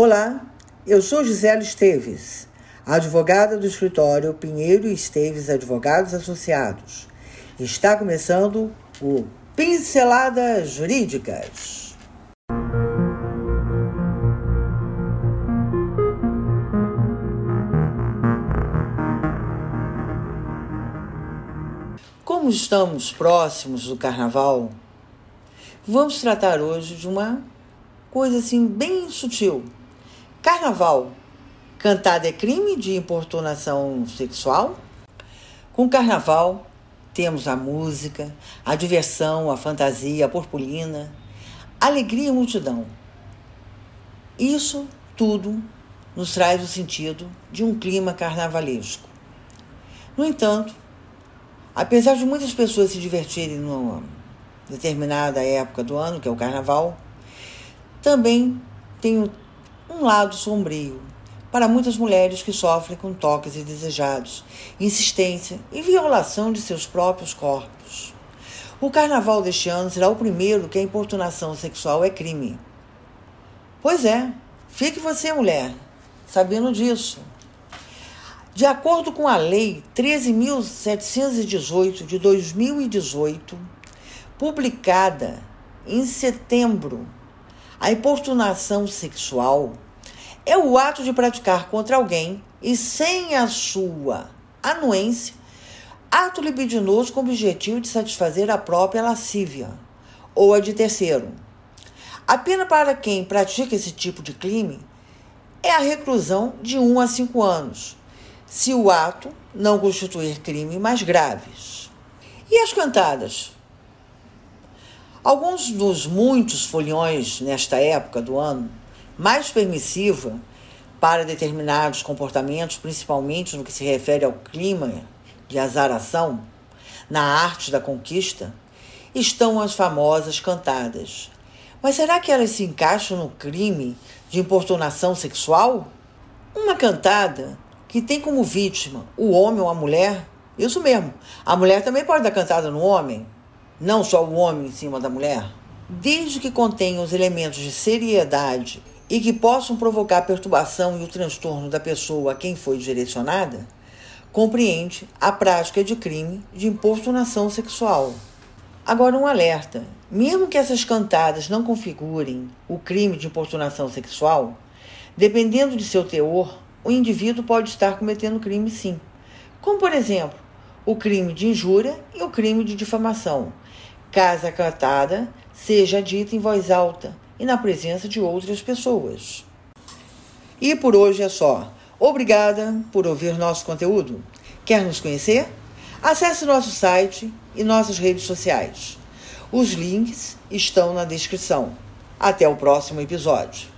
Olá, eu sou Gisele Esteves, advogada do escritório Pinheiro Esteves Advogados Associados. Está começando o Pinceladas Jurídicas. Como estamos próximos do carnaval, vamos tratar hoje de uma coisa assim bem sutil Carnaval. Cantada é crime de importunação sexual? Com carnaval, temos a música, a diversão, a fantasia, a purpurina, alegria e multidão. Isso tudo nos traz o sentido de um clima carnavalesco. No entanto, apesar de muitas pessoas se divertirem numa determinada época do ano, que é o carnaval, também tem o um lado sombrio para muitas mulheres que sofrem com toques indesejados, insistência e violação de seus próprios corpos. O carnaval deste ano será o primeiro que a importunação sexual é crime. Pois é, fique você, mulher, sabendo disso. De acordo com a Lei 13.718 de 2018, publicada em setembro a importunação sexual é o ato de praticar contra alguém e sem a sua anuência ato libidinoso com o objetivo de satisfazer a própria lascívia ou a de terceiro. A pena para quem pratica esse tipo de crime é a reclusão de 1 a 5 anos, se o ato não constituir crime mais graves. E as cantadas? Alguns dos muitos foliões nesta época do ano, mais permissiva para determinados comportamentos, principalmente no que se refere ao clima de azaração, na arte da conquista, estão as famosas cantadas. Mas será que elas se encaixam no crime de importunação sexual? Uma cantada que tem como vítima o homem ou a mulher, isso mesmo, a mulher também pode dar cantada no homem não só o homem em cima da mulher, desde que contenham os elementos de seriedade e que possam provocar perturbação e o transtorno da pessoa a quem foi direcionada, compreende a prática de crime de importunação sexual. Agora, um alerta: mesmo que essas cantadas não configurem o crime de importunação sexual, dependendo de seu teor, o indivíduo pode estar cometendo crime sim. Como, por exemplo, o crime de injúria e o crime de difamação, caso a cantada seja dita em voz alta e na presença de outras pessoas. E por hoje é só. Obrigada por ouvir nosso conteúdo. Quer nos conhecer? Acesse nosso site e nossas redes sociais. Os links estão na descrição. Até o próximo episódio.